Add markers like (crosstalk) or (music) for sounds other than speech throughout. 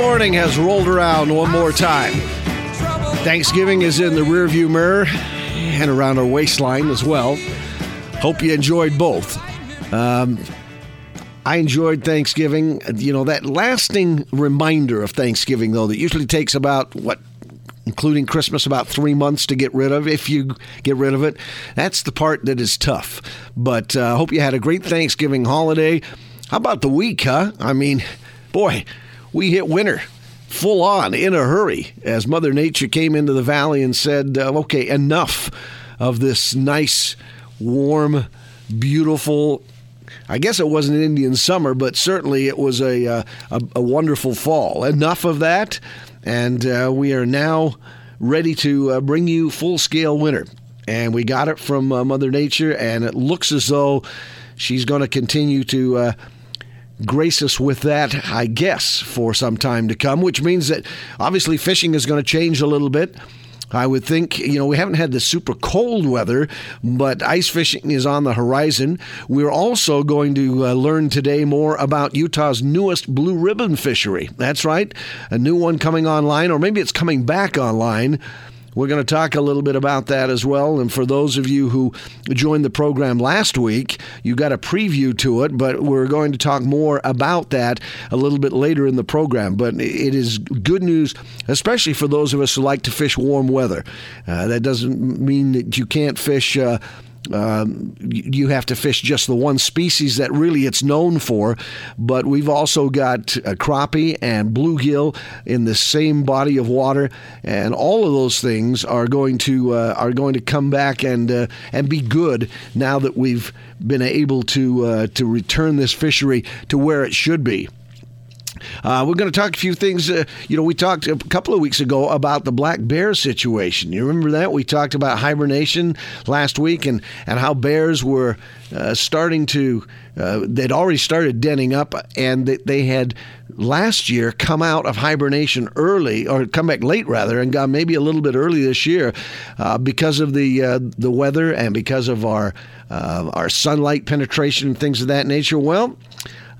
morning has rolled around one more time. Thanksgiving is in the rearview mirror and around our waistline as well. Hope you enjoyed both. Um, I enjoyed Thanksgiving. You know, that lasting reminder of Thanksgiving, though, that usually takes about, what, including Christmas, about three months to get rid of, if you get rid of it. That's the part that is tough. But I uh, hope you had a great Thanksgiving holiday. How about the week, huh? I mean, boy, we hit winter full on in a hurry as Mother Nature came into the valley and said, uh, okay, enough of this nice, warm, beautiful. I guess it wasn't an Indian summer, but certainly it was a, uh, a, a, wonderful fall. Enough of that, and uh, we are now ready to uh, bring you full scale winter. And we got it from uh, Mother Nature, and it looks as though she's going to continue to uh, grace us with that, I guess, for some time to come, which means that obviously fishing is going to change a little bit. I would think, you know, we haven't had the super cold weather, but ice fishing is on the horizon. We're also going to uh, learn today more about Utah's newest blue ribbon fishery. That's right, a new one coming online, or maybe it's coming back online. We're going to talk a little bit about that as well. And for those of you who joined the program last week, you got a preview to it, but we're going to talk more about that a little bit later in the program. But it is good news, especially for those of us who like to fish warm weather. Uh, that doesn't mean that you can't fish. Uh, um, you have to fish just the one species that really it's known for. But we've also got a crappie and bluegill in the same body of water, and all of those things are going to uh, are going to come back and uh, and be good now that we've been able to uh, to return this fishery to where it should be. Uh, we're going to talk a few things. Uh, you know, we talked a couple of weeks ago about the black bear situation. You remember that? We talked about hibernation last week and, and how bears were uh, starting to, uh, they'd already started denning up and they had last year come out of hibernation early or come back late rather and got maybe a little bit early this year uh, because of the, uh, the weather and because of our, our sunlight penetration and things of that nature. Well,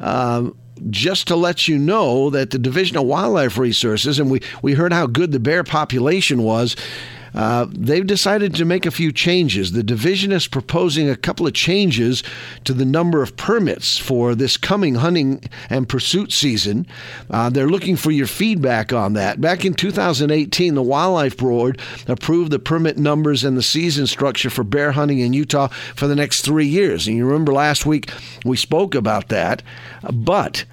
um, just to let you know that the Division of Wildlife Resources, and we, we heard how good the bear population was, uh, they've decided to make a few changes. The division is proposing a couple of changes to the number of permits for this coming hunting and pursuit season. Uh, they're looking for your feedback on that. Back in 2018, the Wildlife Board approved the permit numbers and the season structure for bear hunting in Utah for the next three years. And you remember last week we spoke about that. But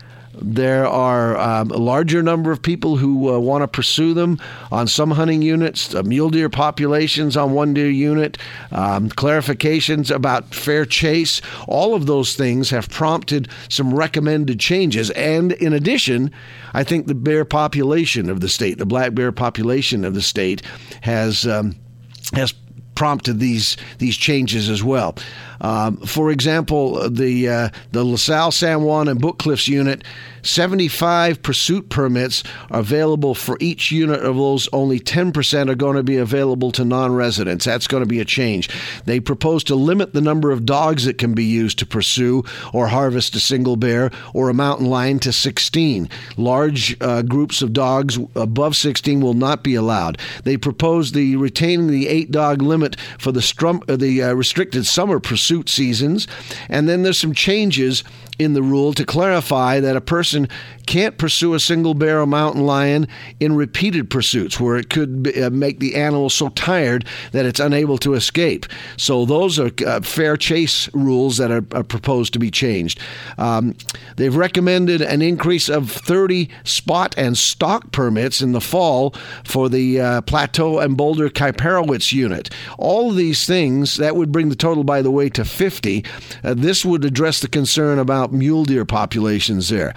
there are um, a larger number of people who uh, want to pursue them on some hunting units, uh, mule deer populations on one deer unit, um, clarifications about fair chase. All of those things have prompted some recommended changes. And in addition, I think the bear population of the state, the black bear population of the state, has um, has prompted these these changes as well. Um, for example, the uh, the LaSalle, San Juan, and Bookcliffs unit, 75 pursuit permits are available for each unit of those. Only 10% are going to be available to non-residents. That's going to be a change. They propose to limit the number of dogs that can be used to pursue or harvest a single bear or a mountain lion to 16. Large uh, groups of dogs above 16 will not be allowed. They propose the retaining the eight dog limit for the strum, uh, the uh, restricted summer pursuit pursuit seasons. And then there's some changes in the rule to clarify that a person can't pursue a single bear or mountain lion in repeated pursuits where it could be, uh, make the animal so tired that it's unable to escape. So those are uh, fair chase rules that are, are, proposed to be changed. Um, they've recommended an increase of 30 spot and stock permits in the fall for the uh, Plateau and Boulder Kaiparowits unit. All of these things that would bring the total, by the way, to 50. Uh, this would address the concern about mule deer populations there.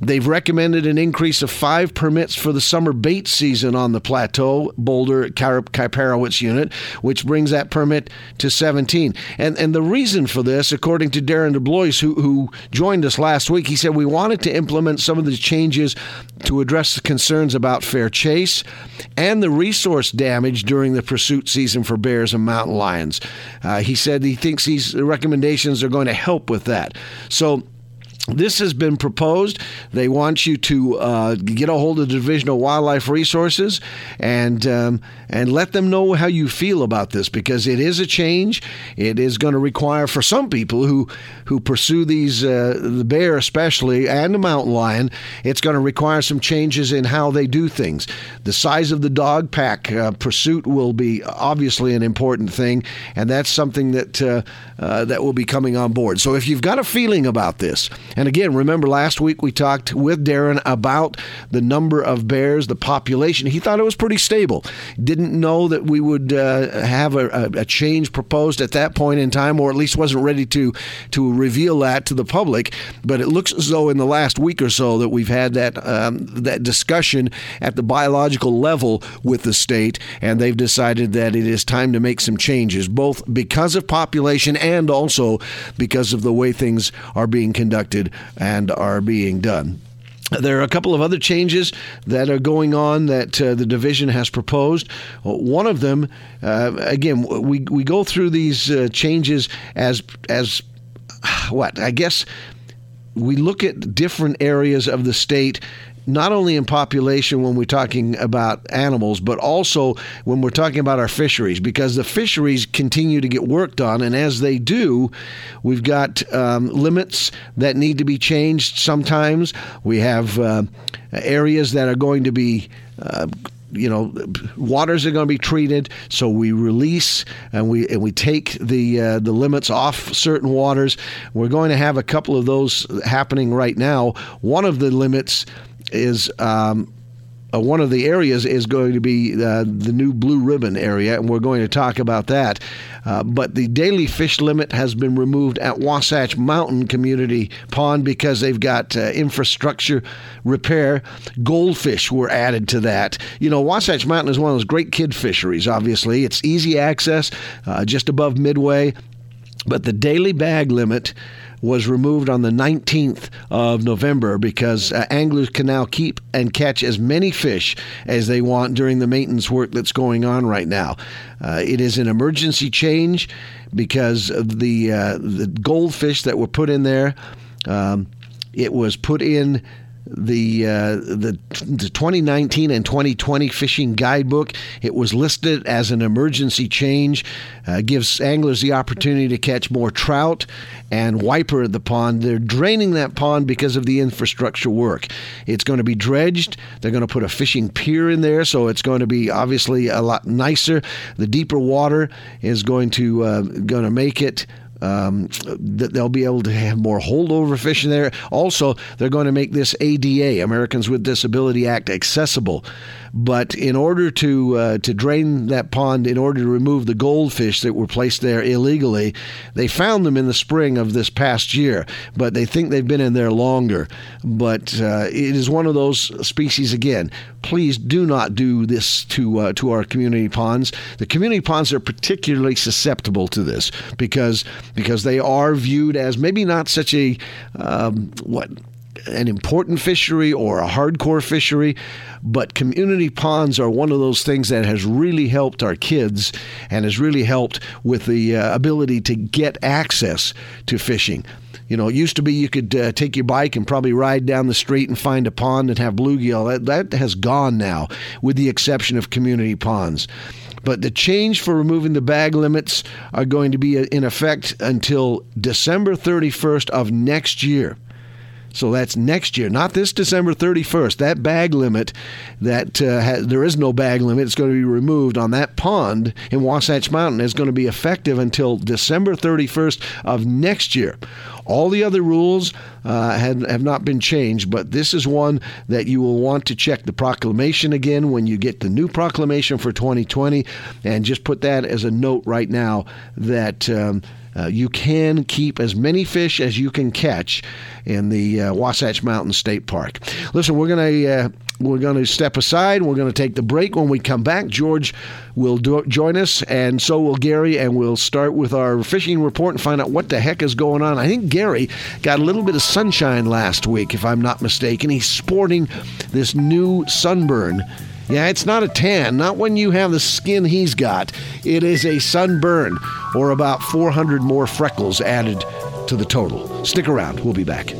They've recommended an increase of five permits for the summer bait season on the plateau, Boulder Kaiparowits unit, which brings that permit to 17. And and the reason for this, according to Darren DeBloois, who, who joined us last week, he said we wanted to implement some of the changes to address the concerns about fair chase and the resource damage during the pursuit season for bears and mountain lions. Uh, he said he thinks these recommendations are going to help with that. So this has been proposed. They want you to uh, get a hold of the Division of Wildlife Resources and um, and let them know how you feel about this because it is a change. It is going to require for some people who who pursue these uh, the bear especially and the mountain lion. It's going to require some changes in how they do things. The size of the dog pack uh, pursuit will be obviously an important thing, and that's something that uh, uh, that will be coming on board. So if you've got a feeling about this and again, remember last week we talked with Darren about the number of bears, the population. He thought it was pretty stable. Didn't know that we would uh, have a, a, change proposed at that point in time, or at least wasn't ready to to reveal that to the public. But it looks as though in the last week or so that we've had that um, that discussion at the biological level with the state, and they've decided that it is time to make some changes, both because of population and also because of the way things are being conducted and are being done. There are a couple of other changes that are going on that uh, the division has proposed. One of them, uh, again, we we go through these uh, changes as as what I guess we look at different areas of the state not only in population when we're talking about animals, but also when we're talking about our fisheries, because the fisheries continue to get worked on. And as they do, we've got um, limits that need to be changed sometimes. We have uh, areas that are going to be. Uh, you know, waters are going to be treated, so we release and we and we take the uh, the limits off certain waters. We're going to have a couple of those happening right now. One of the limits is um, uh, one of the areas is going to be uh, the new Blue Ribbon area, and we're going to talk about that. Uh, but the daily fish limit has been removed at Wasatch Mountain Community Pond because they've got uh, infrastructure repair. Goldfish were added to that. You know, Wasatch Mountain is one of those great kid fisheries, obviously. It's easy access, uh, just above Midway. But the daily bag limit was removed on the 19th of November because uh, anglers can now keep and catch as many fish as they want during the maintenance work that's going on right now. Uh, it is an emergency change because the uh, the goldfish that were put in there. Um, it was put in the uh, the the 2019 and 2020 fishing guidebook. It was listed as an emergency change. Uh, gives anglers the opportunity to catch more trout and wiper the pond. They're draining that pond because of the infrastructure work. It's going to be dredged. They're going to put a fishing pier in there, so it's going to be obviously a lot nicer. The deeper water is going to uh, going to make it um, that they'll be able to have more holdover fishing there. Also, they're going to make this ADA, Americans with Disability Act, accessible. But in order to uh, to drain that pond, in order to remove the goldfish that were placed there illegally, they found them in the spring of this past year. But they think they've been in there longer. But uh, it is one of those species again. Please do not do this to uh, to our community ponds. The community ponds are particularly susceptible to this because because they are viewed as maybe not such a um, what an important fishery or a hardcore fishery, but community ponds are one of those things that has really helped our kids and has really helped with the uh, ability to get access to fishing. You know, it used to be you could uh, take your bike and probably ride down the street and find a pond and have bluegill. That, that has gone now, with the exception of community ponds. But the change for removing the bag limits are going to be in effect until December 31st of next year. So that's next year, not this December 31st. That bag limit, that uh, there is no bag limit, it's going to be removed on that pond in Wasatch Mountain. is going to be effective until December 31st of next year. All the other rules uh, have, have not been changed, but this is one that you will want to check the proclamation again when you get the new proclamation for 2020, and just put that as a note right now that. Um, uh, you can keep as many fish as you can catch in the uh, Wasatch Mountain State Park. Listen, we're going to uh, we're going to step aside. We're going to take the break. When we come back, George will do- join us, and so will Gary, and we'll start with our fishing report and find out what the heck is going on. I think Gary got a little bit of sunshine last week, if I'm not mistaken. He's sporting this new sunburn. Yeah, it's not a tan, not when you have the skin he's got. It is a sunburn, or about 400 more freckles added to the total. Stick around, we'll be back.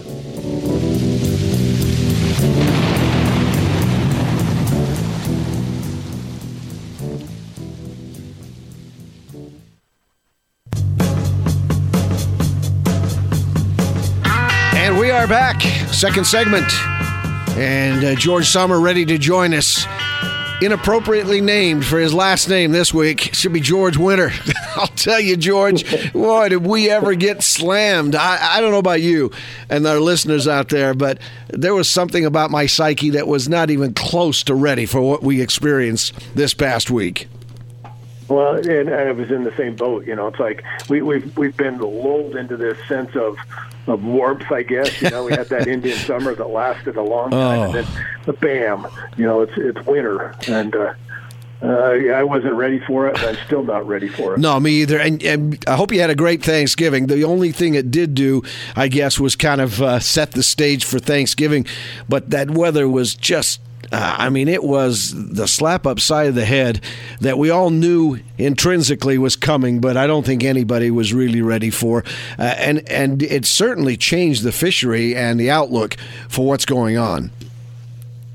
And we are back. Second segment. And uh, George Sommer ready to join us. Inappropriately named for his last name this week. Should be George Winter. (laughs) I'll tell you, George, boy, did we ever get slammed. I, I don't know about you and our listeners out there, but there was something about my psyche that was not even close to ready for what we experienced this past week. Well, and I was in the same boat. You know, it's like we, we've we've been lulled into this sense of of warmth, I guess. You know, we had that (laughs) Indian summer that lasted a long time, oh. and then the bam, you know, it's it's winter, and uh, uh, I wasn't ready for it. and I'm still not ready for it. No, me either. And, and, I hope you had a great Thanksgiving. The only thing it did do, I guess, was kind of uh, set the stage for Thanksgiving. But that weather was just uh, I mean, it was the slap upside of the head that we all knew intrinsically was coming, but I don't think anybody was really ready for. Uh, and and it certainly changed the fishery and the outlook for what's going on.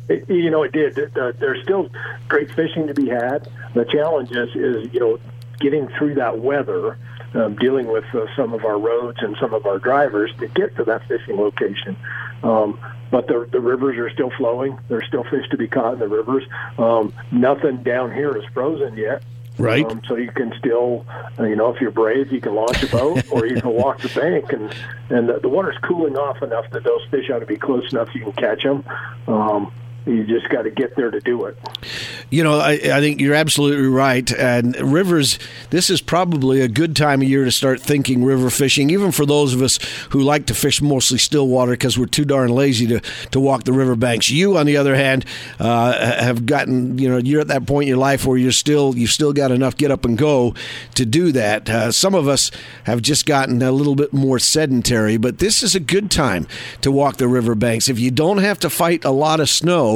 It, you know, it did. There's still great fishing to be had. The challenge is, is you know, getting through that weather. Um, dealing with uh, some of our roads and some of our drivers to get to that fishing location. Um, but the the rivers are still flowing. There's still fish to be caught in the rivers. Um, nothing down here is frozen yet. Right. Um, so you can still, uh, you know, if you're brave, you can launch a boat (laughs) or you can walk the bank, and and the, the water's cooling off enough that those fish ought to be close enough you can catch them. Um, you just got to get there to do it. You know, I, I, think you're absolutely right. And rivers, this is probably a good time of year to start thinking river fishing, even for those of us who like to fish mostly still water because we're too darn lazy to, to walk the river banks. You, on the other hand, uh, have gotten, you know, you're at that point in your life where you're still, you've still got enough get up and go to do that. Uh, some of us have just gotten a little bit more sedentary, but this is a good time to walk the river banks. If you don't have to fight a lot of snow,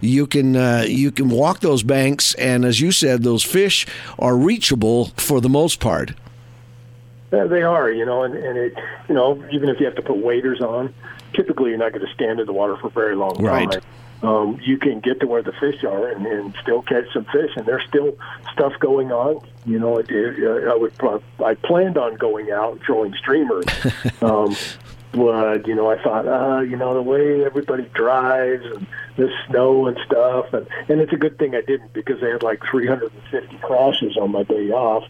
you can uh, you can walk those banks, and as you said, those fish are reachable for the most part. Yeah, they are, you know, and, and it, you know, even if you have to put waders on, typically you're not going to stand in the water for very long right. time. Um, you can get to where the fish are and, and still catch some fish, and there's still stuff going on. You know, it, it, I would I planned on going out and throwing streamers, (laughs) um, but you know, I thought, uh, you know, the way everybody drives and the snow and stuff, and and it's a good thing I didn't because they had like 350 crashes on my day off,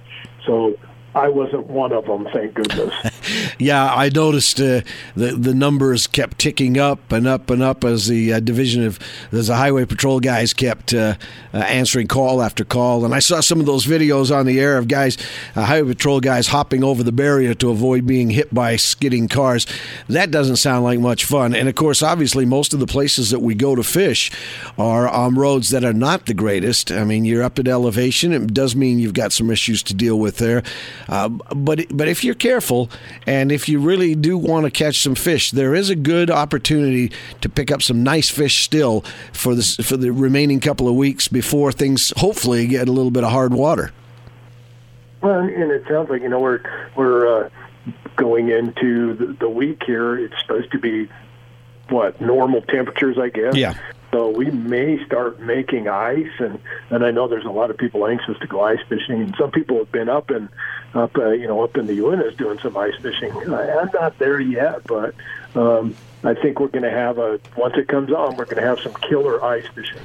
so I wasn't one of them, thank goodness. (laughs) yeah, I noticed uh, the the numbers kept ticking up and up and up as the uh, division of as the highway patrol guys kept uh, uh answering call after call, and I saw some of those videos on the air of guys, uh, highway patrol guys hopping over the barrier to avoid being hit by skidding cars. That doesn't sound like much fun. And of course, obviously, most of the places that we go to fish are on roads that are not the greatest. I mean, you're up at elevation. It does mean you've got some issues to deal with there. Uh, but but if you're careful and if you really do want to catch some fish, there is a good opportunity to pick up some nice fish still for this for the remaining couple of weeks before things hopefully get a little bit of hard water. Well, and it sounds like you know we're we're uh, going into the, the week here. It's supposed to be what normal temperatures, I guess. Yeah. So we may start making ice, and and I know there's a lot of people anxious to go ice fishing, and some people have been up and up, uh, you know, up in the Uintas doing some ice fishing. I'm not there yet, but um, I think we're going to have a once it comes on, we're going to have some killer ice fishing.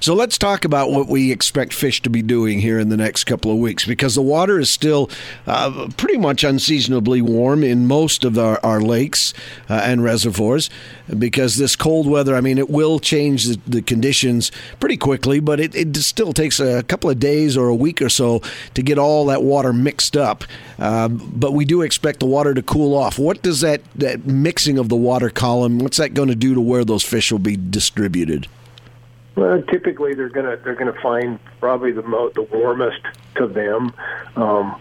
So let's talk about what we expect fish to be doing here in the next couple of weeks because the water is still uh, pretty much unseasonably warm in most of our, our lakes uh, and reservoirs because this cold weather, I mean, it will change the, the conditions pretty quickly, but it, it, still takes a couple of days or a week or so to get all that water mixed up. Um, but we do expect the water to cool off. What does that, that mixing of the water column, what's that going to do to where those fish will be distributed? Well, typically they're gonna they're gonna find probably the mo- the warmest to them um,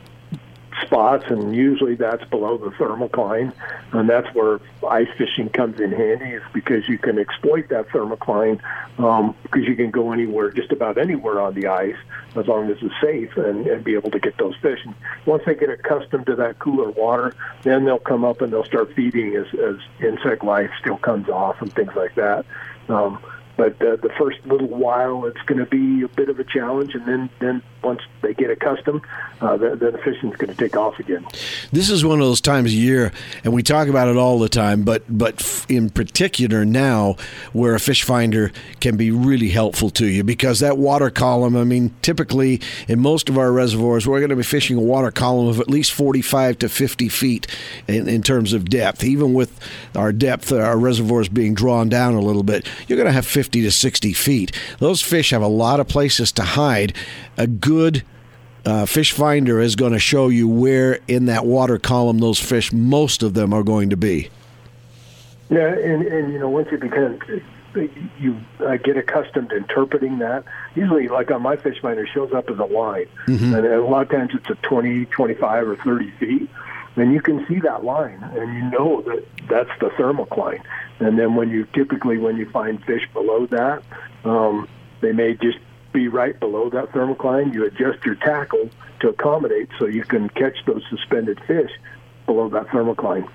spots, and usually that's below the thermocline, and that's where ice fishing comes in handy. Is because you can exploit that thermocline um, because you can go anywhere, just about anywhere on the ice, as long as it's safe, and, and be able to get those fish. And once they get accustomed to that cooler water, then they'll come up and they'll start feeding as, as insect life still comes off and things like that. Um, but uh, the first little while, it's going to be a bit of a challenge, and then then once they get accustomed, uh, then the fishing's going to take off again. This is one of those times of year, and we talk about it all the time, but but in particular now, where a fish finder can be really helpful to you because that water column. I mean, typically in most of our reservoirs, we're going to be fishing a water column of at least 45 to 50 feet in, in terms of depth. Even with our depth, our reservoirs being drawn down a little bit, you're going to have 50 to 60 feet. Those fish have a lot of places to hide. A good uh, fish finder is going to show you where in that water column those fish, most of them, are going to be. Yeah, and, and you know, once you become you uh, get accustomed to interpreting that. Usually, like on my fish finder, shows up as a line, mm-hmm. and a lot of times it's a 20, 25, or 30 feet. And you can see that line, and you know that that's the thermocline. And then when you typically when you find fish below that, um, they may just be right below that thermocline. You adjust your tackle to accommodate so you can catch those suspended fish below that thermocline.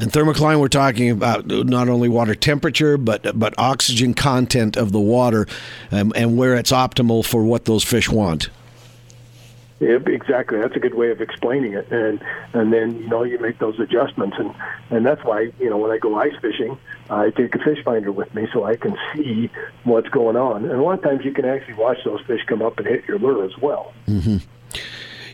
And thermocline, we're talking about not only water temperature, but but oxygen content of the water, um, and where it's optimal for what those fish want. Yeah, exactly. That's a good way of explaining it. And and then you know you make those adjustments, and and that's why you know when I go ice fishing, I take a fish finder with me so I can see what's going on. And a lot of times you can actually watch those fish come up and hit your lure as well. Mm-hmm.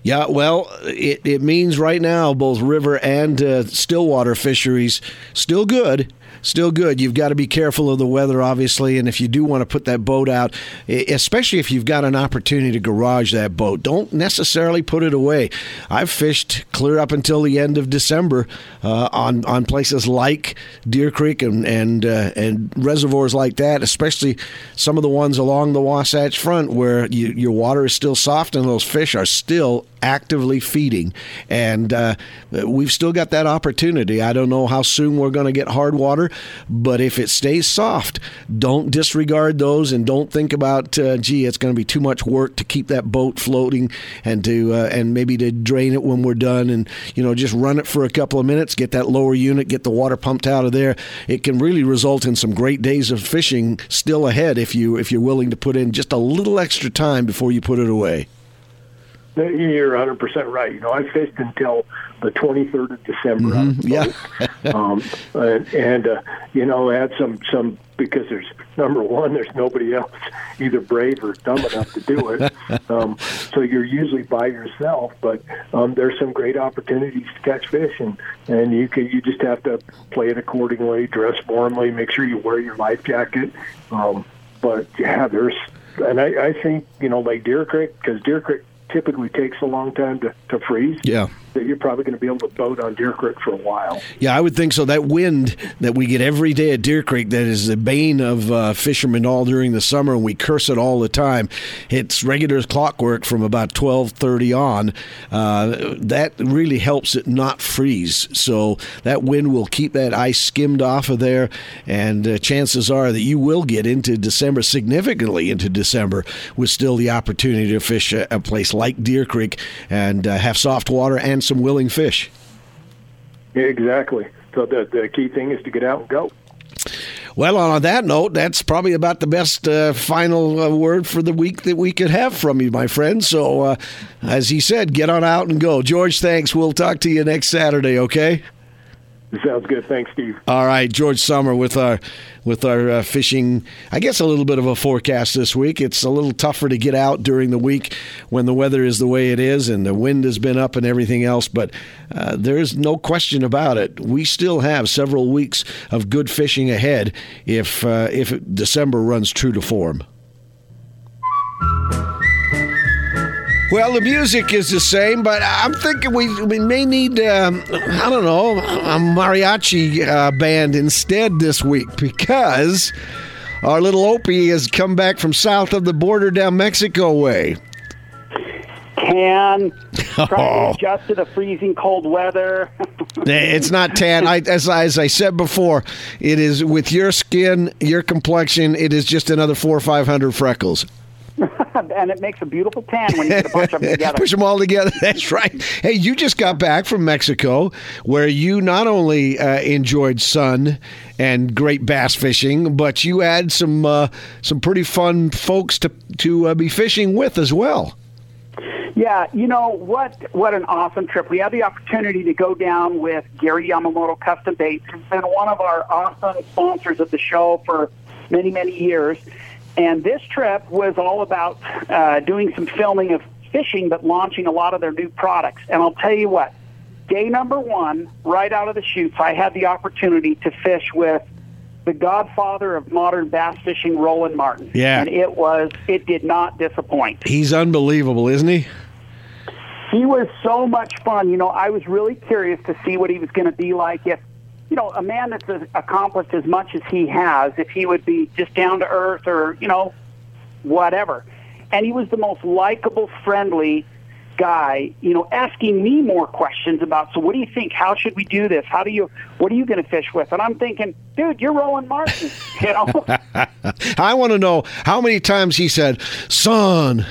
Yeah, well, it, it means right now both river and uh, stillwater fisheries still good still good. You've got to be careful of the weather, obviously, and if you do want to put that boat out, especially if you've got an opportunity to garage that boat, don't necessarily put it away. I've fished clear up until the end of December uh, on on places like Deer Creek and and uh, and reservoirs like that, especially some of the ones along the Wasatch Front where you, your water is still soft and those fish are still actively feeding, and uh, we've still got that opportunity. I don't know how soon we're going to get hard water, but if it stays soft, don't disregard those and don't think about, uh, gee, it's going to be too much work to keep that boat floating and to uh, and maybe to drain it when we're done, and you know just run it for a couple of minutes, get that lower unit, get the water pumped out of there. It can really result in some great days of fishing still ahead if you if you're willing to put in just a little extra time before you put it away. You're 100 percent right. You know, I fished until the 23rd of December. Mm-hmm. Yeah. um, and, and uh, you know, had some some because there's number one, there's nobody else either brave or dumb enough to do it. (laughs) um, so you're usually by yourself. But um, there's some great opportunities to catch fish, and and you can you just have to play it accordingly, dress warmly, make sure you wear your life jacket. Um, but yeah, there's and I, I think you know like Deer Creek because Deer Creek typically takes a long time to, to freeze. Yeah that you're probably going to be able to boat on Deer Creek for a while. Yeah, I would think so. That wind that we get every day at Deer Creek, that is the bane of uh, fishermen all during the summer, and we curse it all the time. It's regular clockwork from about 12:30 on. Uh, that really helps it not freeze. So that wind will keep that ice skimmed off of there, and uh, chances are that you will get into December significantly into December with still the opportunity to fish a, a place like Deer Creek and uh, have soft water and some willing fish. Exactly. So the, the key thing is to get out and go. Well, on that note, that's probably about the best uh, final uh, word for the week that we could have from you, my friend. So, uh, as he said, get on out and go. George, thanks. We'll talk to you next Saturday, okay? Sounds good. Thanks, Steve. All right, George Summer with our with our uh, fishing. I guess a little bit of a forecast this week. It's a little tougher to get out during the week when the weather is the way it is and the wind has been up and everything else. But uh, there's no question about it. We still have several weeks of good fishing ahead if uh, if December runs true to form. Well, the music is the same, but I'm thinking we we may need um, I don't know a mariachi uh, band instead this week because our little Opie has come back from south of the border down Mexico way. Tan, (laughs) trying to oh. adjust to the freezing cold weather. (laughs) it's not tan. I, as, as I said before, it is with your skin, your complexion. It is just another four or five hundred freckles. (laughs) and it makes a beautiful tan when you put a bunch of them (laughs) together. Push them all together. (laughs) That's right. Hey, you just got back from Mexico, where you not only uh, enjoyed sun and great bass fishing, but you had some uh, some pretty fun folks to to uh, be fishing with as well. Yeah, you know what? What an awesome trip! We had the opportunity to go down with Gary Yamamoto Custom Baits, who's been one of our awesome sponsors of the show for many, many years. And this trip was all about uh, doing some filming of fishing, but launching a lot of their new products. And I'll tell you what, day number one, right out of the chutes, I had the opportunity to fish with the godfather of modern bass fishing, Roland Martin. Yeah. And it was, it did not disappoint. He's unbelievable, isn't he? He was so much fun. You know, I was really curious to see what he was going to be like if, you know, a man that's accomplished as much as he has, if he would be just down to earth or, you know, whatever. And he was the most likable, friendly, guy, you know, asking me more questions about, so what do you think? How should we do this? How do you, what are you going to fish with? And I'm thinking, dude, you're Roland Martin, (laughs) you know? (laughs) I want to know how many times he said, son,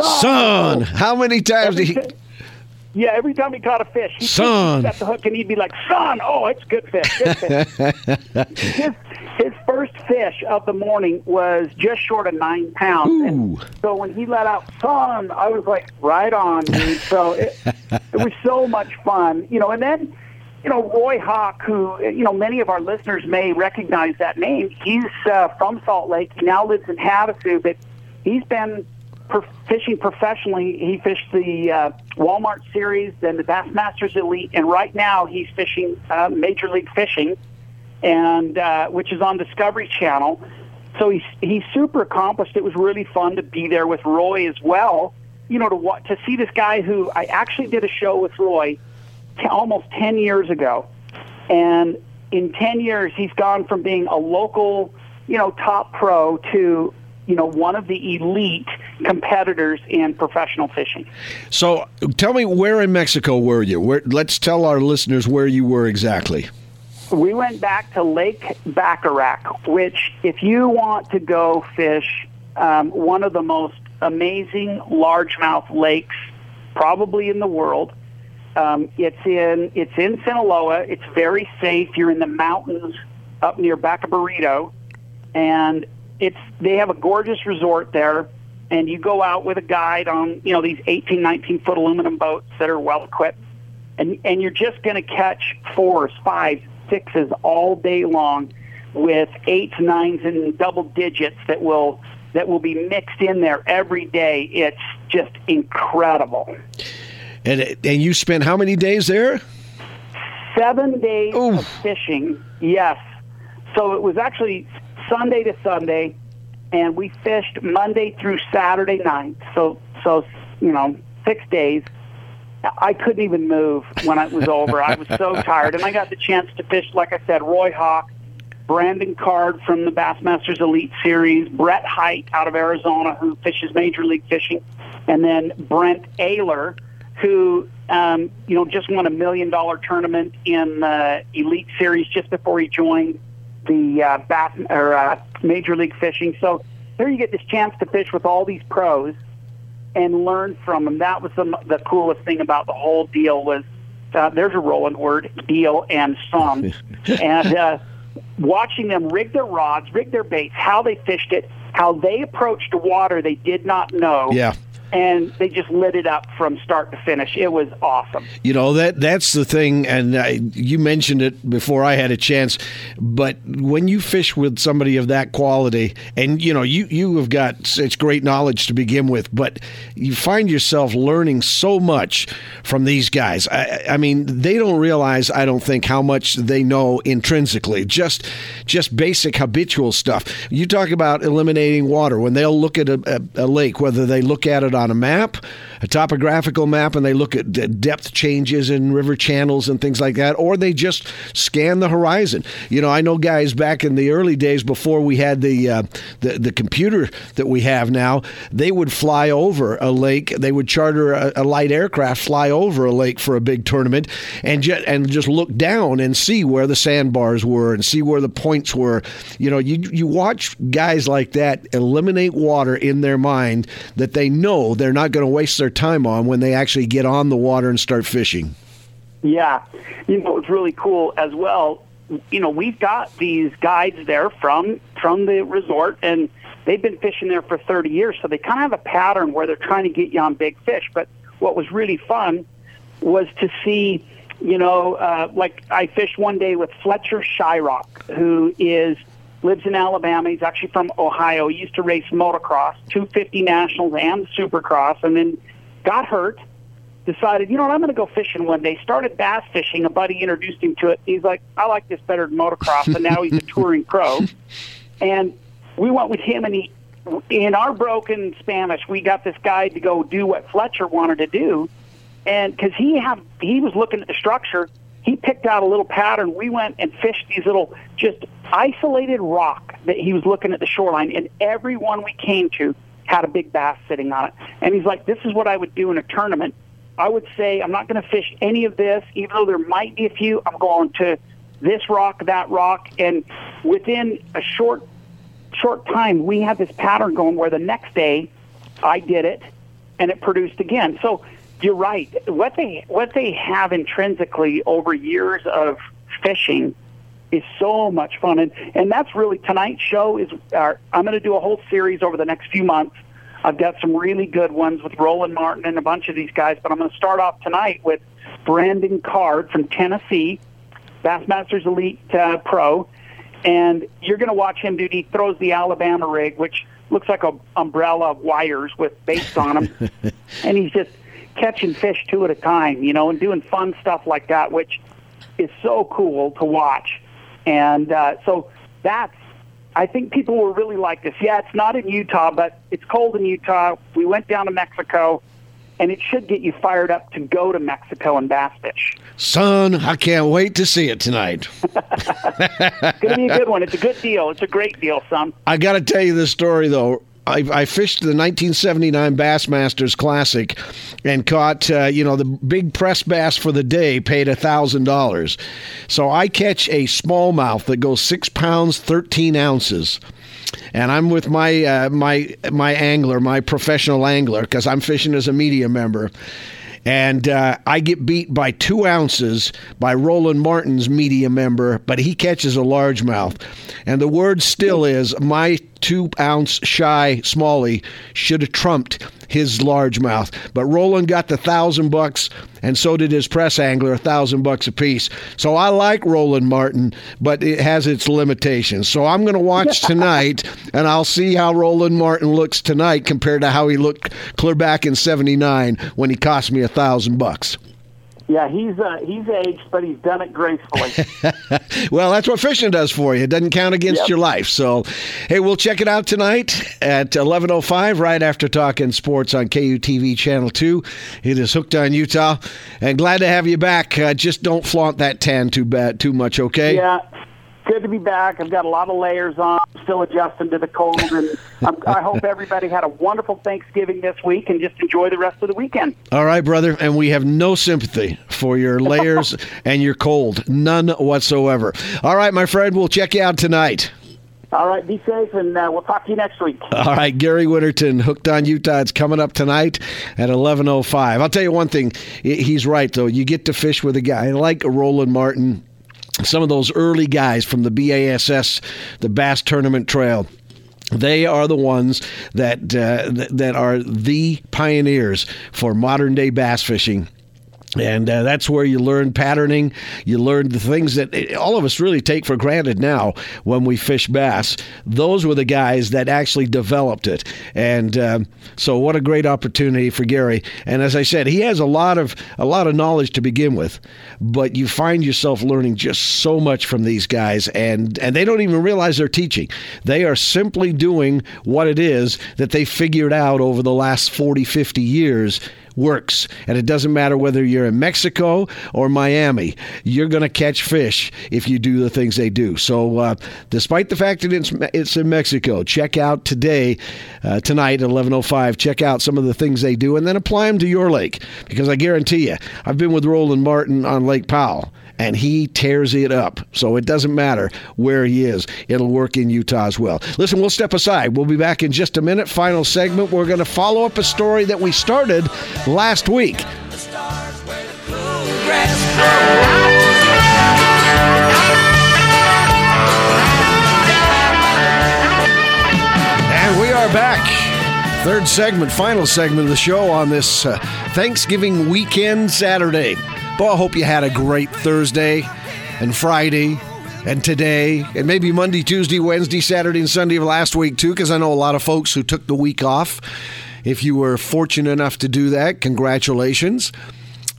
son. How many times did he. Yeah, every time he caught a fish, he'd son. set the hook and he'd be like, son, oh, it's good fish, good fish. (laughs) his, his first fish of the morning was just short of nine pounds. Ooh. And so when he let out son, I was like, right on, dude. So it, it was so much fun, you know, and then, you know, Roy Hawk, who, you know, many of our listeners may recognize that name. He's uh, from Salt Lake. He now lives in Havasu, but he's been fishing professionally. He fished the uh, Walmart Series, then the Bassmasters Elite, and right now he's fishing uh, Major League Fishing, and uh, which is on Discovery Channel. So he's he's super accomplished. It was really fun to be there with Roy as well. You know, to to see this guy who I actually did a show with Roy t- almost ten years ago, and in ten years he's gone from being a local, you know, top pro to you know one of the elite competitors in professional fishing. So tell me, where in Mexico were you? Where, let's tell our listeners where you were exactly. We went back to Lake Baccarac, which, if you want to go fish, um, one of the most amazing largemouth lakes probably in the world. Um, it's in it's in Sinaloa. It's very safe. You're in the mountains up near Bacubirito, and it's they have a gorgeous resort there. And you go out with a guide on you know these 18, 19 foot aluminum boats that are well equipped, and and you're just going to catch fours, fives, sixes all day long, with eights, nines, and double digits that will that will be mixed in there every day. It's just incredible. And and you spent how many days there? Seven days Oof. of fishing, yes. So it was actually Sunday to Sunday, and we fished Monday through Saturday night. So so you know six days. I couldn't even move when it was over. I was so (laughs) tired, and I got the chance to fish, like I said, Roy Hawk, Brandon Card from the Bassmasters Elite Series, Brett Hite out of Arizona, who fishes Major League Fishing, and then Brent Ehrler, who um, you know just won a million dollar tournament in the Elite Series just before he joined the uh, Bass or uh, Major League Fishing. So there you get this chance to fish with all these pros and learn from them. That was the, the coolest thing about the whole deal was uh, there's a rolling word, deal and some, (laughs) and uh, watching them rig their rods, rig their baits, how they fished it, how they approached water they did not know. Yeah. And they just lit it up from start to finish. It was awesome. You know that that's the thing, and I, you mentioned it before I had a chance. But when you fish with somebody of that quality, and you know you you have got such great knowledge to begin with, but you find yourself learning so much from these guys. I, I mean, they don't realize, I don't think, how much they know intrinsically. Just just basic habitual stuff. You talk about eliminating water when they'll look at a, a, a lake, whether they look at it on a map, a topographical map, and they look at depth changes in river channels and things like that, or they just scan the horizon. You know, I know guys back in the early days before we had the uh, the, the computer that we have now, they would fly over a lake. They would charter a, a light aircraft, fly over a lake for a big tournament, and just and just look down and see where the sandbars were and see where the points were. You know, you you watch guys like that eliminate water in their mind that they know they're not going to waste their time on when they actually get on the water and start fishing. Yeah. You know, it's really cool as well. You know, we've got these guides there from from the resort and they've been fishing there for 30 years, so they kind of have a pattern where they're trying to get you on big fish. But what was really fun was to see, you know, uh, like I fished one day with Fletcher Shryock, who is lives in Alabama. He's actually from Ohio. He used to race motocross, 250 nationals and supercross, and then got hurt. Decided, you know what, I'm going to go fishing one day. Started bass fishing. A buddy introduced him to it. He's like, I like this better than motocross, and now he's a touring pro. (laughs) And we went with him, and he, in our broken Spanish, we got this guy to go do what Fletcher wanted to do, and because he have he was looking at the structure, he picked out a little pattern. We went and fished these little just isolated rock that he was looking at the shoreline, and every one we came to had a big bass sitting on it. And he's like, "This is what I would do in a tournament." I would say I'm not going to fish any of this, even though there might be a few. I'm going to this rock, that rock, and within a short short time, we had this pattern going where the next day I did it, and it produced again. So you're right. What they what they have intrinsically over years of fishing is so much fun, and and that's really tonight's show is. Our, I'm going to do a whole series over the next few months. I've got some really good ones with Roland Martin and a bunch of these guys, but I'm going to start off tonight with Brandon Card from Tennessee, Bassmasters Elite uh, Pro, and you're going to watch him do. He throws the Alabama rig, which looks like a umbrella of wires with baits on them, (laughs) and he's just catching fish two at a time, you know, and doing fun stuff like that, which is so cool to watch. And uh, so that's, I think people will really like this. Yeah, it's not in Utah, but it's cold in Utah. We went down to Mexico, and it should get you fired up to go to Mexico and bass fish. Son, I can't wait to see it tonight. (laughs) (laughs) it's going to be a good one. It's a good deal. It's a great deal, son. I got to tell you this story, though. I, I, fished the 1979 Bassmasters Classic and caught, uh, you know, the big press bass for the day paid $1,000. So I catch a smallmouth that goes six pounds, 13 ounces. And I'm with my uh, my my angler, my professional angler, because I'm fishing as a media member and uh, I get beat by two ounces by Roland Martin's media member, but he catches a largemouth. And the word still is my two ounce shy Smalley should have trumped his largemouth. But Roland got the thousand bucks, and so did his press angler, a thousand bucks apiece. So I like Roland Martin, but it has its limitations. So I'm going to watch (laughs) tonight, and I'll see how Roland Martin looks tonight compared to how he looked clear back in '79 when he cost me a thousand bucks. Yeah, he's uh, he's aged, but he's done it gracefully. (laughs) well, that's what fishing does for you. It doesn't count against yep. your life. So, hey, we'll check it out tonight at 11:05, right after talking sports on KUTV Channel Two. It is hooked on Utah, and glad to have you back. Uh, just don't flaunt that tan too bad, too much, okay? Yeah, good to be back. I've got a lot of layers on. I'm still adjusting to the cold, and I'm, i hope everybody had a wonderful Thanksgiving this week and just enjoy the rest of the weekend. All right, brother. And we have no sympathy for your (laughs) layers and your cold, none whatsoever. All right, my friend. We'll check you out tonight. All right, be safe, and uh, we'll talk to you next week. All right, Gary Winterton, Hooked on Utah. It's coming up tonight at 11.05. I'll tell you one thing. He's right, though. You get to fish with a guy like Roland Martin some of those early guys from the BASS, the Bass Tournament Trail. They are the ones that uh, that are the pioneers for modern day bass fishing and uh, that's where you learn patterning. You learn the things that all of us really take for granted now when we fish bass. Those were the guys that actually developed it. And um, so, what a great opportunity for Gary. And as I said, he has a lot of a lot of knowledge to begin with, but you find yourself learning just so much from these guys, and and they don't even realize they're teaching. They are simply doing what it is that they figured out over the last 40, 50 years works. And it doesn't matter whether you're in Mexico or Miami, you're going to catch fish if you do the things they do. So, uh, despite the fact that it's, it's in Mexico, check out today, uh, tonight at 11.05, check out some of the things they do and then apply them to your lake. Because I guarantee you, I've been with Roland Martin on Lake Powell and he tears it up. So it doesn't matter where he is, it'll work in Utah as well. Listen, we'll step aside. We'll be back in just a minute. Final segment. We're going to follow up a story that we started last week. And we are back. Third segment, final segment of the show on this uh, Thanksgiving weekend Saturday. Boy, I hope you had a great Thursday and Friday and today and maybe Monday, Tuesday, Wednesday, Saturday, and Sunday of last week too, because I know a lot of folks who took the week off. If you were fortunate enough to do that, congratulations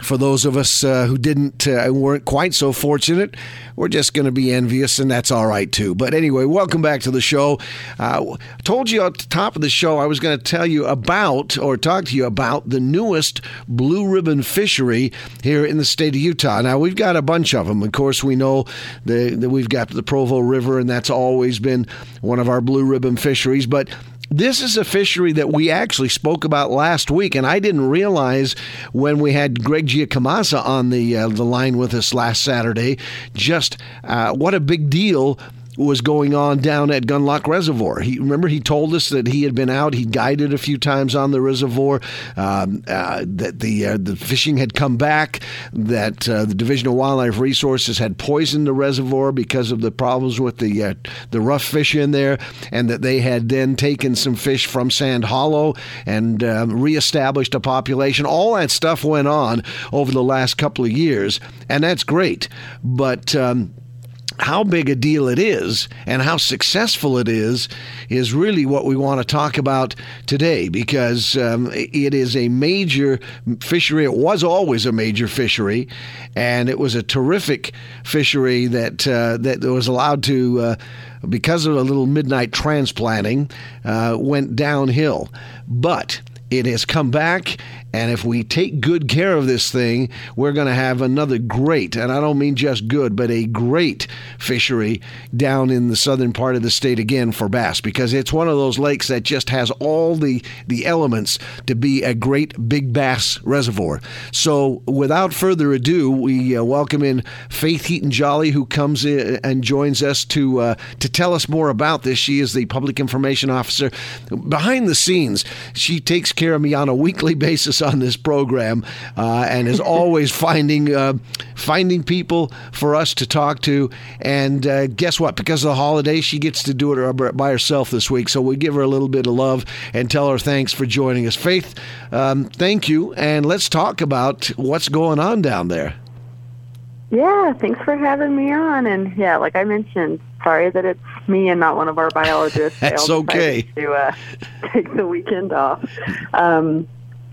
for those of us uh, who didn't uh, weren't quite so fortunate, we're just going to be envious, and that's all right too. But anyway, welcome back to the show. Uh, told you at the top of the show I was going to tell you about or talk to you about the newest blue ribbon fishery here in the state of Utah. Now we've got a bunch of them. Of course, we know that we've got the Provo River, and that's always been one of our blue ribbon fisheries, but this is a fishery that we actually spoke about last week, and I didn't realize when we had Greg Giacomasa on the uh, the line with us last Saturday just uh, what a big deal was going on down at Gunlock Reservoir. He remember he told us that he had been out, he guided a few times on the reservoir, um, uh, that the uh, the fishing had come back, that uh, the Division of Wildlife Resources had poisoned the reservoir because of the problems with the uh, the rough fish in there, and that they had then taken some fish from Sand Hollow and um, reestablished a population. All that stuff went on over the last couple of years, and that's great, but. Um, how big a deal it is and how successful it is is really what we want to talk about today because um, it is a major fishery. It was always a major fishery, and it was a terrific fishery that uh, that was allowed to. Uh, because of a little midnight transplanting, uh, went downhill. But it has come back, and if we take good care of this thing, we're going to have another great, and I don't mean just good, but a great fishery down in the southern part of the state again for bass because it's one of those lakes that just has all the, the elements to be a great big bass reservoir. So without further ado, we uh, welcome in Faith Heaton Jolly, who comes in and joins us to, uh, to tell us more about this. She is the public information officer. Behind the scenes, she takes care of me on a weekly (laughs) basis on this program, uh, and is (laughs) always finding uh, finding people for us to talk to. And uh, guess what? Because of the holiday, she gets to do it by herself this week. So we give her a little bit of love and tell her thanks for joining us. Faith, um, thank you, and let's talk about what's going on down there. Yeah, thanks for having me on. And yeah, like I mentioned, sorry that it's me and not one of our biologists. (laughs) That's okay. To uh, (laughs) take the weekend off. Um,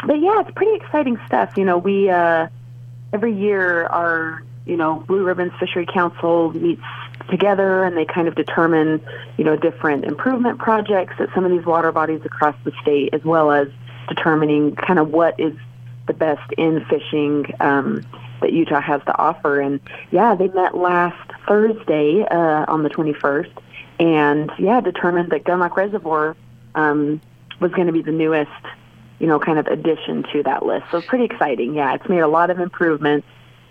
but yeah, it's pretty exciting stuff. You know, we uh, every year our you know Blue Ribbons Fishery Council meets together and they kind of determine you know different improvement projects at some of these water bodies across the state, as well as determining kind of what is the best in fishing um, that Utah has to offer. And yeah, they met last Thursday uh, on the 21st, and yeah, determined that Gunlock Reservoir um, was going to be the newest you know, kind of addition to that list. So pretty exciting. Yeah, it's made a lot of improvements.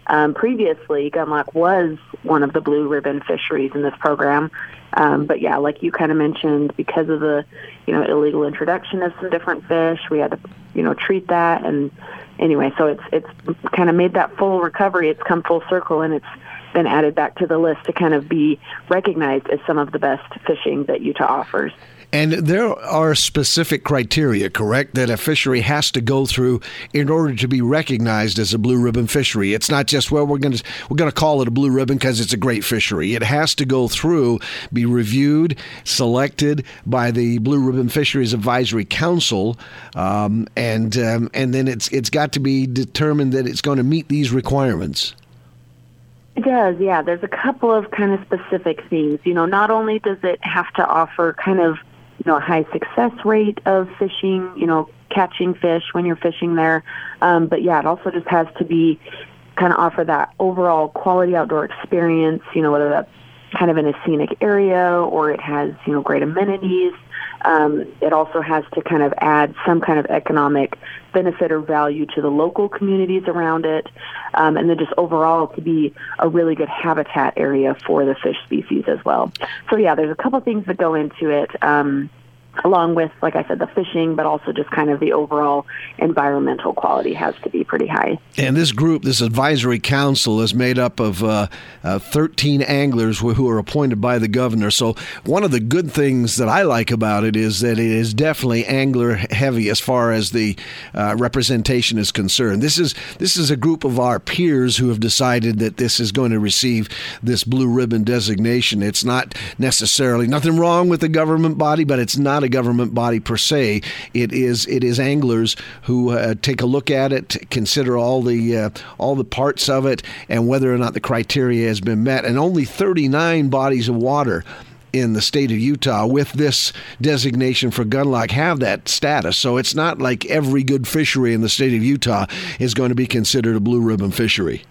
Um, previously, Gunlock was one of the blue ribbon fisheries in this program. Um, but yeah, like you kind of mentioned, because of the, you know, illegal introduction of some different fish, we had to, you know, treat that. And anyway, so it's it's kind of made that full recovery. It's come full circle, and it's been added back to the list to kind of be recognized as some of the best fishing that Utah offers. And there are specific criteria, correct, that a fishery has to go through in order to be recognized as a blue ribbon fishery. It's not just well we're going to we're going to call it a blue ribbon because it's a great fishery. It has to go through, be reviewed, selected by the Blue Ribbon Fisheries Advisory Council, um, and um, and then it's it's got to be determined that it's going to meet these requirements. It does, yeah. There's a couple of kind of specific things. You know, not only does it have to offer kind of you know, a high success rate of fishing, you know, catching fish when you're fishing there. Um, but yeah, it also just has to be kind of offer that overall quality outdoor experience, you know, whether that's kind of in a scenic area or it has, you know, great amenities. Um, it also has to kind of add some kind of economic benefit or value to the local communities around it, um, and then just overall to be a really good habitat area for the fish species as well. So yeah, there's a couple things that go into it. Um, along with, like I said, the fishing, but also just kind of the overall environmental quality has to be pretty high. And this group, this advisory council, is made up of uh, uh, 13 anglers who are appointed by the governor. So, one of the good things that I like about it is that it is definitely angler heavy as far as the uh, representation is concerned. This is this is a group of our peers who have decided that this is going to receive this blue ribbon designation. It's not necessarily nothing wrong with the government body, but it's not a government body per se. It is it is anglers who uh, take a look at it, consider all the uh, all the parts of it, and whether or not the criteria has been met. And only 39 bodies of water in the state of Utah with this designation for gunlock have that status. So it's not like every good fishery in the state of Utah is going to be considered a blue ribbon fishery.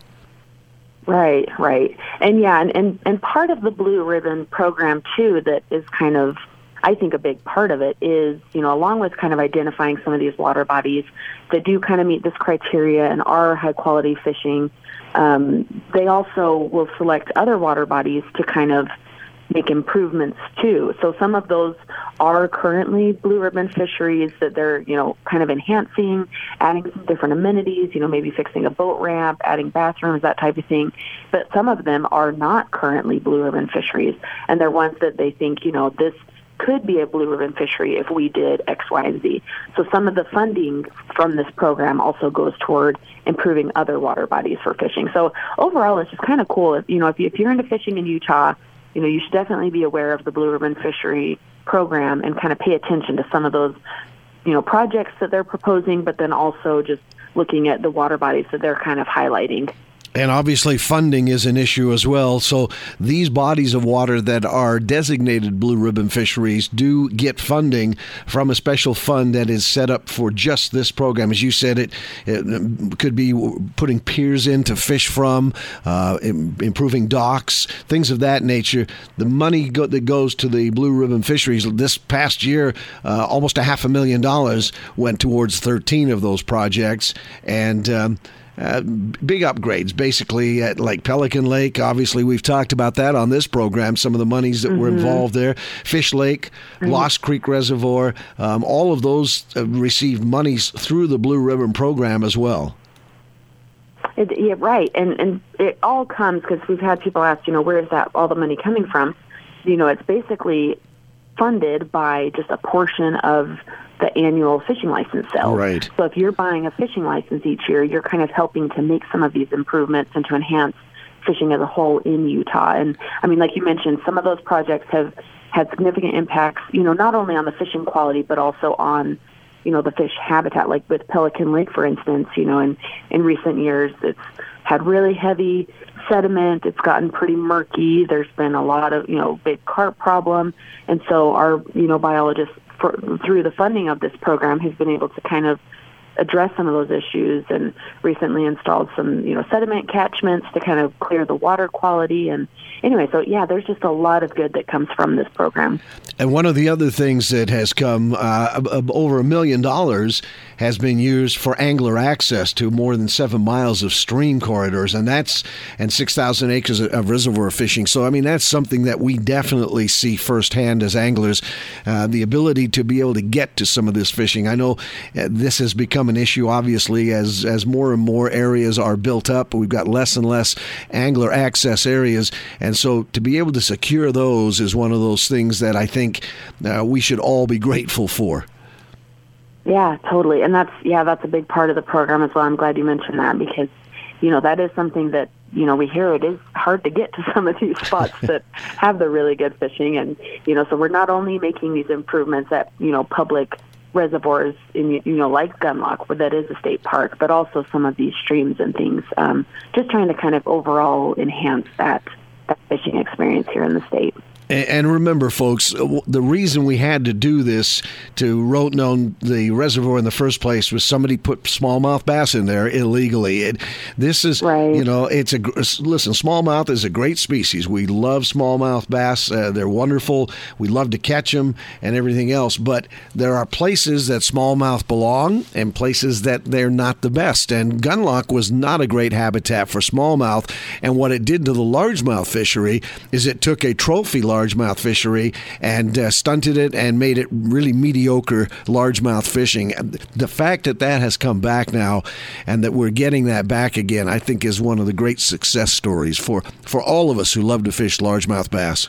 Right, right. And yeah, and, and, and part of the blue ribbon program too that is kind of I think a big part of it is, you know, along with kind of identifying some of these water bodies that do kind of meet this criteria and are high quality fishing, um, they also will select other water bodies to kind of make improvements too. So some of those are currently blue ribbon fisheries that they're, you know, kind of enhancing, adding some different amenities, you know, maybe fixing a boat ramp, adding bathrooms, that type of thing. But some of them are not currently blue ribbon fisheries and they're ones that they think, you know, this could be a blue ribbon fishery if we did X, Y, and Z. So some of the funding from this program also goes toward improving other water bodies for fishing. So overall, it's just kind of cool. If, you know, if, you, if you're into fishing in Utah, you know, you should definitely be aware of the blue ribbon fishery program and kind of pay attention to some of those, you know, projects that they're proposing, but then also just looking at the water bodies that they're kind of highlighting. And obviously, funding is an issue as well. So, these bodies of water that are designated blue ribbon fisheries do get funding from a special fund that is set up for just this program. As you said, it, it could be putting piers in to fish from, uh, improving docks, things of that nature. The money go- that goes to the blue ribbon fisheries this past year, uh, almost a half a million dollars went towards 13 of those projects. And um, uh, big upgrades, basically at like Pelican Lake. Obviously, we've talked about that on this program. Some of the monies that mm-hmm. were involved there, Fish Lake, mm-hmm. Lost Creek Reservoir, um, all of those uh, received monies through the Blue Ribbon program as well. It, yeah, right, and and it all comes because we've had people ask, you know, where is that all the money coming from? You know, it's basically funded by just a portion of the annual fishing license sale. Right. So if you're buying a fishing license each year, you're kind of helping to make some of these improvements and to enhance fishing as a whole in Utah. And I mean, like you mentioned, some of those projects have had significant impacts, you know, not only on the fishing quality, but also on, you know, the fish habitat, like with Pelican Lake, for instance, you know, in, in recent years, it's had really heavy sediment. It's gotten pretty murky. There's been a lot of, you know, big carp problem. And so our, you know, biologists for, through the funding of this program has been able to kind of address some of those issues and recently installed some you know sediment catchments to kind of clear the water quality. And anyway so yeah there's just a lot of good that comes from this program. And one of the other things that has come uh, over a million dollars has been used for angler access to more than seven miles of stream corridors and that's and 6000 acres of reservoir fishing. So i mean that's something that we definitely see firsthand as anglers uh, the ability to be able to get to some of this fishing. I know uh, this has become an issue, obviously, as as more and more areas are built up. We've got less and less angler access areas, and so to be able to secure those is one of those things that I think uh, we should all be grateful for. Yeah, totally, and that's yeah, that's a big part of the program as well. I'm glad you mentioned that because you know that is something that you know we hear it is hard to get to (laughs) some of these spots (laughs) that have the really good fishing and you know so we're not only making these improvements at you know public reservoirs in you know like Gunlock, where that is a state park, but also some of these streams and things. Um, just trying to kind of overall enhance that, that fishing experience here in the state. And remember, folks, uh, the reason we had to do this to rotenone the reservoir in the first place was somebody put smallmouth bass in there illegally. It, this is, right. you know, it's a listen. Smallmouth is a great species. We love smallmouth bass. Uh, they're wonderful. We love to catch them and everything else. But there are places that smallmouth belong and places that they're not the best. And Gunlock was not a great habitat for smallmouth. And what it did to the largemouth fishery is it took a trophy largemouth largemouth fishery and uh, stunted it and made it really mediocre largemouth fishing. The fact that that has come back now and that we're getting that back again, I think, is one of the great success stories for, for all of us who love to fish largemouth bass.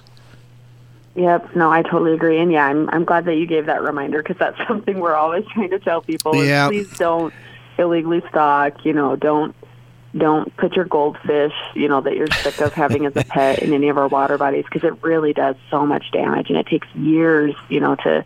Yep, no, I totally agree, and yeah, I'm I'm glad that you gave that reminder because that's (laughs) something we're always trying to tell people. Yeah. please don't illegally stock. You know, don't don't put your goldfish, you know, that you're sick of having as a pet in any of our water bodies because it really does so much damage, and it takes years, you know, to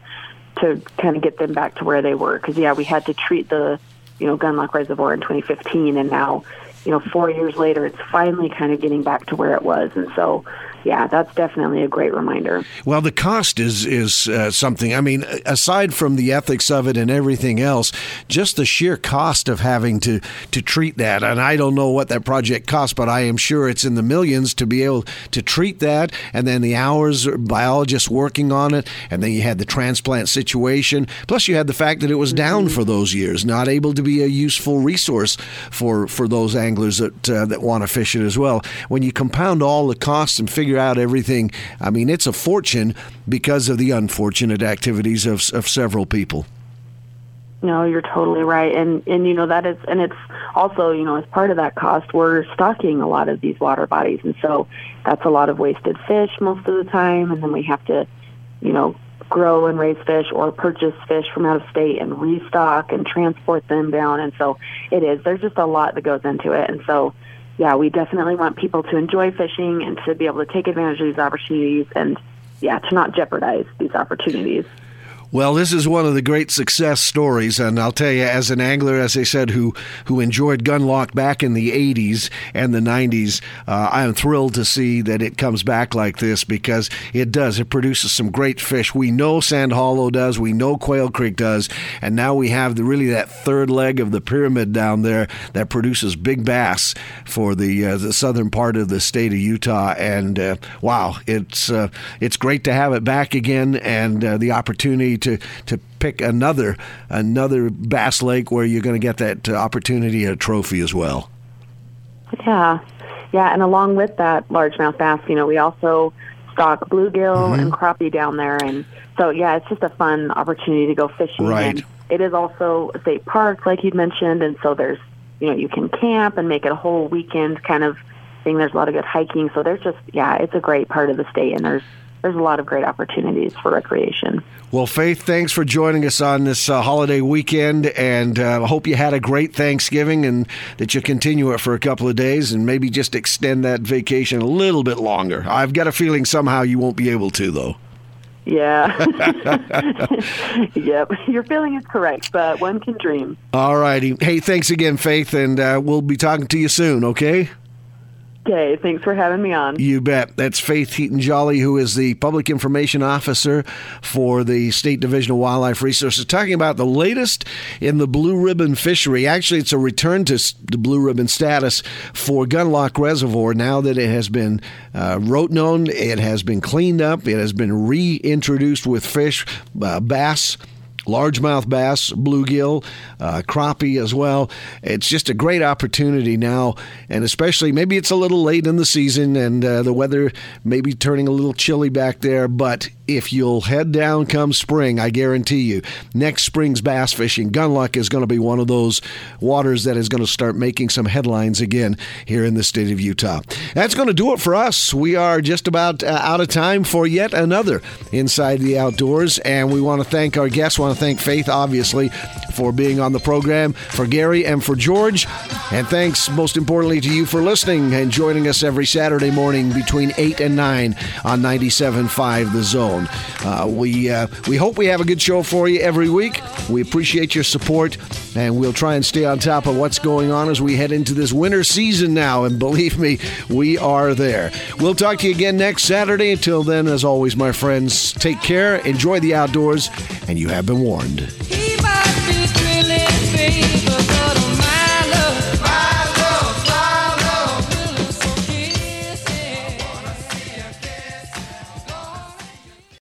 to kind of get them back to where they were. Because yeah, we had to treat the you know Gunlock Reservoir in 2015, and now you know four years later, it's finally kind of getting back to where it was, and so yeah, that's definitely a great reminder. Well, the cost is is uh, something. I mean, aside from the ethics of it and everything else, just the sheer cost of having to to treat that. And I don't know what that project cost, but I am sure it's in the millions to be able to treat that. And then the hours of biologists working on it, and then you had the transplant situation. Plus, you had the fact that it was down for those years, not able to be a useful resource for for those anglers that uh, that want to fish it as well. When you compound all the costs and figure figure out everything. I mean, it's a fortune because of the unfortunate activities of, of several people. No, you're totally right, and and you know that is, and it's also you know as part of that cost, we're stocking a lot of these water bodies, and so that's a lot of wasted fish most of the time, and then we have to, you know, grow and raise fish or purchase fish from out of state and restock and transport them down, and so it is. There's just a lot that goes into it, and so yeah, we definitely want people to enjoy fishing and to be able to take advantage of these opportunities and, yeah, to not jeopardize these opportunities. Well, this is one of the great success stories, and I'll tell you, as an angler, as I said, who who enjoyed Gunlock back in the '80s and the '90s, uh, I am thrilled to see that it comes back like this because it does. It produces some great fish. We know Sand Hollow does. We know Quail Creek does, and now we have the, really that third leg of the pyramid down there that produces big bass for the uh, the southern part of the state of Utah. And uh, wow, it's uh, it's great to have it back again and uh, the opportunity to to pick another another Bass Lake where you're going to get that uh, opportunity a trophy as well. Yeah, yeah, and along with that largemouth bass, you know, we also stock bluegill mm-hmm. and crappie down there, and so yeah, it's just a fun opportunity to go fishing. Right. And it is also a state park, like you'd mentioned, and so there's you know you can camp and make it a whole weekend kind of thing. There's a lot of good hiking, so there's just yeah, it's a great part of the state, and there's there's a lot of great opportunities for recreation. Well, Faith, thanks for joining us on this uh, holiday weekend, and I uh, hope you had a great Thanksgiving and that you continue it for a couple of days and maybe just extend that vacation a little bit longer. I've got a feeling somehow you won't be able to, though. Yeah. (laughs) yep. Your feeling is correct, but one can dream. All righty. Hey, thanks again, Faith, and uh, we'll be talking to you soon, okay? Okay, thanks for having me on. You bet. That's Faith Heaton Jolly, who is the Public Information Officer for the State Division of Wildlife Resources, talking about the latest in the blue ribbon fishery. Actually, it's a return to the blue ribbon status for Gunlock Reservoir now that it has been uh, rotenoned, it has been cleaned up, it has been reintroduced with fish, uh, bass largemouth bass, bluegill, uh, crappie as well. It's just a great opportunity now, and especially maybe it's a little late in the season and uh, the weather may be turning a little chilly back there, but if you'll head down come spring, I guarantee you, next spring's bass fishing, Gunlock is going to be one of those waters that is going to start making some headlines again here in the state of Utah. That's going to do it for us. We are just about uh, out of time for yet another Inside the Outdoors, and we want to thank our guests. Want to thank Faith, obviously, for being on the program, for Gary and for George, and thanks most importantly to you for listening and joining us every Saturday morning between 8 and 9 on 97.5 The Zone. Uh, we uh, we hope we have a good show for you every week. We appreciate your support, and we'll try and stay on top of what's going on as we head into this winter season now. And believe me, we are there. We'll talk to you again next Saturday. Until then, as always, my friends, take care, enjoy the outdoors, and you have been warned.